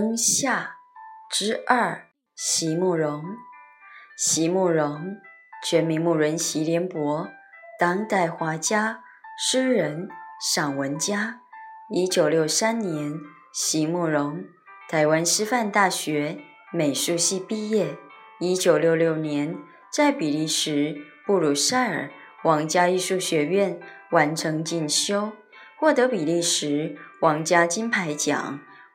灯下之二，席慕容。席慕容，全名慕容席联博，当代画家、诗人、散文家。一九六三年，席慕容台湾师范大学美术系毕业。一九六六年，在比利时布鲁塞尔皇家艺术学院完成进修，获得比利时皇家金牌奖。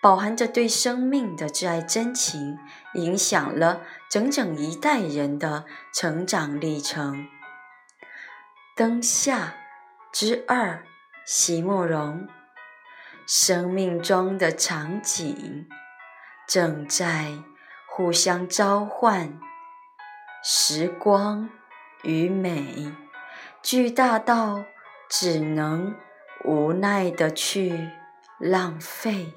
饱含着对生命的挚爱真情，影响了整整一代人的成长历程。灯下之二，席慕容。生命中的场景正在互相召唤，时光与美，巨大到只能无奈的去浪费。